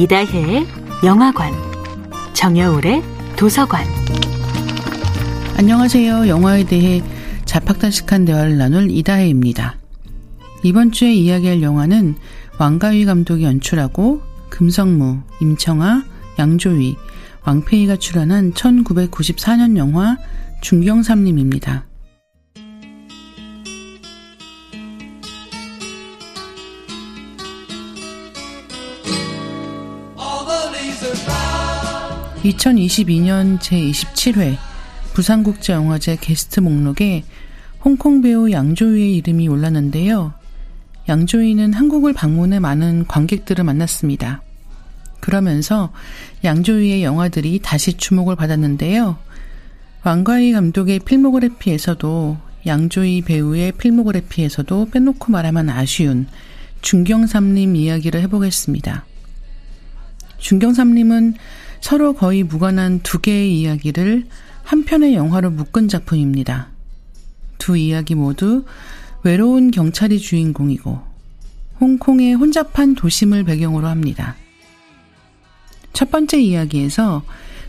이다혜의 영화관, 정여울의 도서관. 안녕하세요. 영화에 대해 자팍다식한 대화를 나눌 이다혜입니다. 이번 주에 이야기할 영화는 왕가위 감독이 연출하고 금성무, 임청아, 양조위, 왕페이가 출연한 1994년 영화 중경삼림입니다. 2022년 제27회 부산국제영화제 게스트 목록에 홍콩 배우 양조위의 이름이 올랐는데요. 양조위는 한국을 방문해 많은 관객들을 만났습니다. 그러면서 양조위의 영화들이 다시 주목을 받았는데요. 왕가희 감독의 필모그래피에서도 양조위 배우의 필모그래피에서도 빼놓고 말하면 아쉬운 중경삼림 이야기를 해보겠습니다. 중경삼림은 서로 거의 무관한 두 개의 이야기를 한 편의 영화로 묶은 작품입니다. 두 이야기 모두 외로운 경찰이 주인공이고 홍콩의 혼잡한 도심을 배경으로 합니다. 첫 번째 이야기에서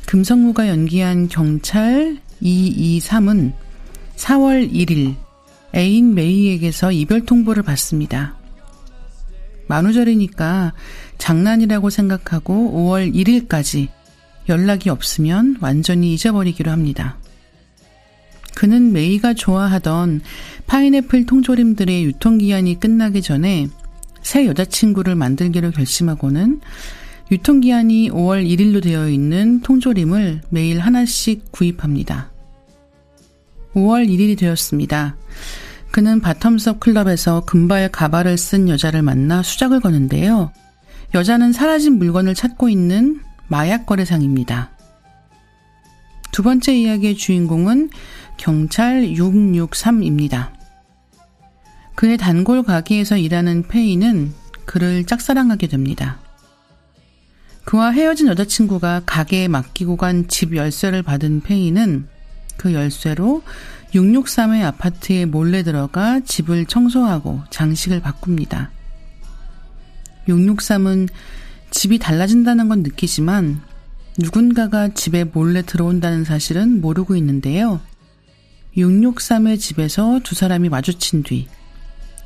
금성무가 연기한 경찰 223은 4월 1일 애인 메이에게서 이별 통보를 받습니다. 만우절이니까 장난이라고 생각하고 5월 1일까지 연락이 없으면 완전히 잊어버리기로 합니다. 그는 메이가 좋아하던 파인애플 통조림들의 유통기한이 끝나기 전에 새 여자친구를 만들기로 결심하고는 유통기한이 5월 1일로 되어 있는 통조림을 매일 하나씩 구입합니다. 5월 1일이 되었습니다. 그는 바텀섭 클럽에서 금발 가발을 쓴 여자를 만나 수작을 거는데요. 여자는 사라진 물건을 찾고 있는 마약 거래상입니다. 두 번째 이야기의 주인공은 경찰 663입니다. 그의 단골 가게에서 일하는 페이는 그를 짝사랑하게 됩니다. 그와 헤어진 여자친구가 가게에 맡기고 간 집 열쇠를 받은 페이는 그 열쇠로 663의 아파트에 몰래 들어가 집을 청소하고 장식을 바꿉니다. 663은 집이 달라진다는 건 느끼지만 누군가가 집에 몰래 들어온다는 사실은 모르고 있는데요. 663의 집에서 두 사람이 마주친 뒤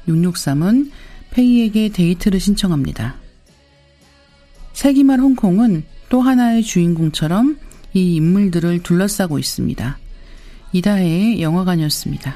663은 페이에게 데이트를 신청합니다. 세기말 홍콩은 또 하나의 주인공처럼 이 인물들을 둘러싸고 있습니다. 이다혜의 영화관이었습니다.